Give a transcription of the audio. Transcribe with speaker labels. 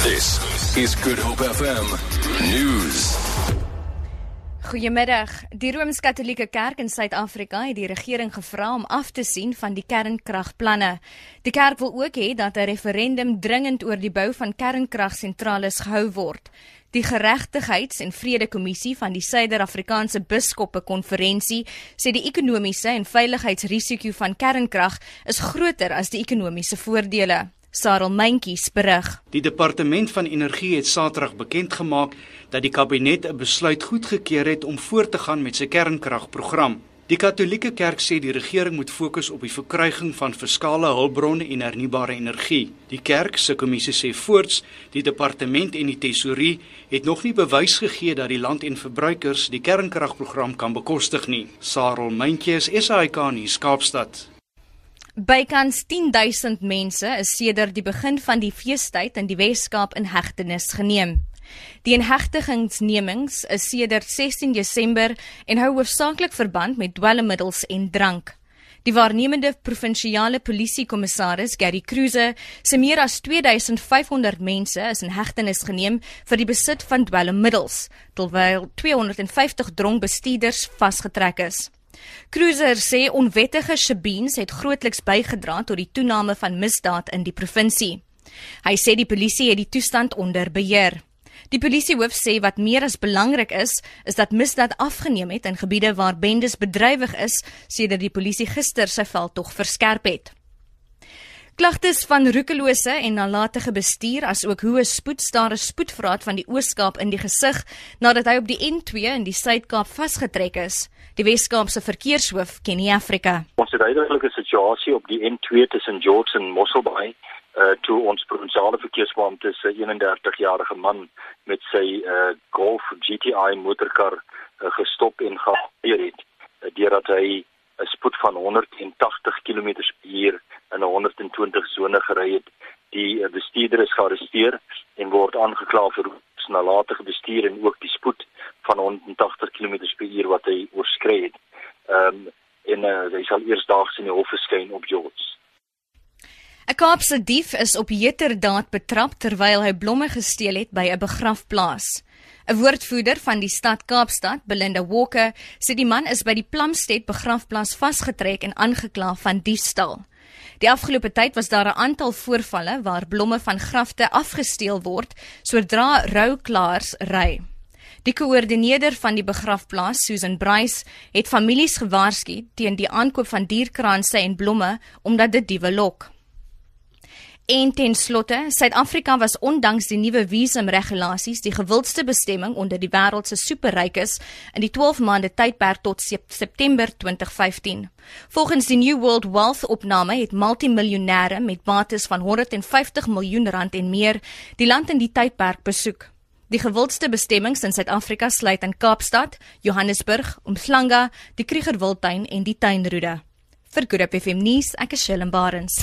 Speaker 1: This is Good Hope FM News.
Speaker 2: Goeiemiddag. Die Rooms-Katolieke Kerk in Suid-Afrika het die regering gevra om af te sien van die kernkragplanne. Die kerk wil ook hê dat 'n referendum dringend oor die bou van kernkragsentrales gehou word. Die Geregtigheids- en Vredekommissie van die Suider-Afrikaanse Biskoppe Konferensie sê die ekonomiese en veiligheidsrisiko van kernkrag is groter as die ekonomiese voordele. Sarel Mentjies berig.
Speaker 3: Die departement van energie het Saterdag bekend gemaak dat die kabinet 'n besluit goedgekeur het om voort te gaan met sy kernkragprogram. Die Katolieke Kerk sê die regering moet fokus op die verkryging van verskaalde hulpbronne en hernubare energie. Die kerk se kommissie sê voorts die departement en die tesourie het nog nie bewys gegee dat die land en verbruikers die kernkragprogram kan bekostig nie. Sarel Mentjies, SAK nuus Kaapstad.
Speaker 2: Bykans 10000 mense is sedert die begin van die feestyd in die Wes-Kaap in hegtenis geneem. Die inhegtigingsnemings is sedert 16 Desember en hou hoofsaaklik verband met dwelmmiddels en drank. Die waarnemende provinsiale polisiekommissaris Gary Cruise sê meer as 2500 mense is in hegtenis geneem vir die besit van dwelmmiddels, terwyl 250 dronk bestuurders vasgetrek is. Cruiser sê onwettige shebeens het grootliks bygedra tot die toename van misdaad in die provinsie. Hy sê die polisie het die toestand onder beheer. Die polisiehoof sê wat meer as belangrik is, is dat misdaad afgeneem het in gebiede waar bendes bedrywig is, sedert die polisie gister sy veldtog verskerp het. Klagtes van roekelose en nalatige bestuur asook hoe 'n spoedstare spoedvraat van die Oos-Kaap in die gesig nadat hy op die N2 in die Suid-Kaap vasgetrek is. Die Wes-Kaapse verkeershoof Kenny Afrika.
Speaker 4: Ons het uiteindelik 'n situasie op die N2 tussen George en Mosselbaai uh toe ons provinsiale verkeersbeampte se 31-jarige man met sy uh Golf GTI motorkar uh, gestop en gehaal het uh, deurdat hy 'n spoed van 180 km/h in 'n 120 sone gery het. Die bestuurder is gearresteer en word aangekla vir nalatige bestuur en ook die spoed van 180 km/h wat hy oorskry het. Ehm um, en uh, hy sal eersdaags in die hof verskyn op George.
Speaker 2: 'n Kaapse dief is op heterdaad betrap terwyl hy blomme gesteel het by 'n begrafplaas. 'n Woordvoerder van die stad Kaapstad, Belinda Walker, sê die man is by die Plumstead begrafplaas vasgetrek en aangekla van diefstal. Die afgelope tyd was daar 'n aantal voorvalle waar blomme van grafte afgesteel word sodra rouklaars ry. Die koördineerder van die begrafplaas, Susan Bryce, het families gewaarsku teen die aankoop van dierkranse en blomme omdat dit diewe lok. En ten slotte, Suid-Afrika was ondanks die nuwe visumregulasies die gewildste bestemming onder die wêreld se superrykes in die 12 maande tydperk tot September 2015. Volgens die New World Wealth opname het multimiljonêre met bates van 150 miljoen rand en meer die land in die tydperk besoek. Die gewildste bestemmings in Suid-Afrika sluit in Kaapstad, Johannesburg, Umhlanga, die Krugerwildtuin en die Tuinroede. Vir Good Hope FM nuus, ek is Shellen Barends.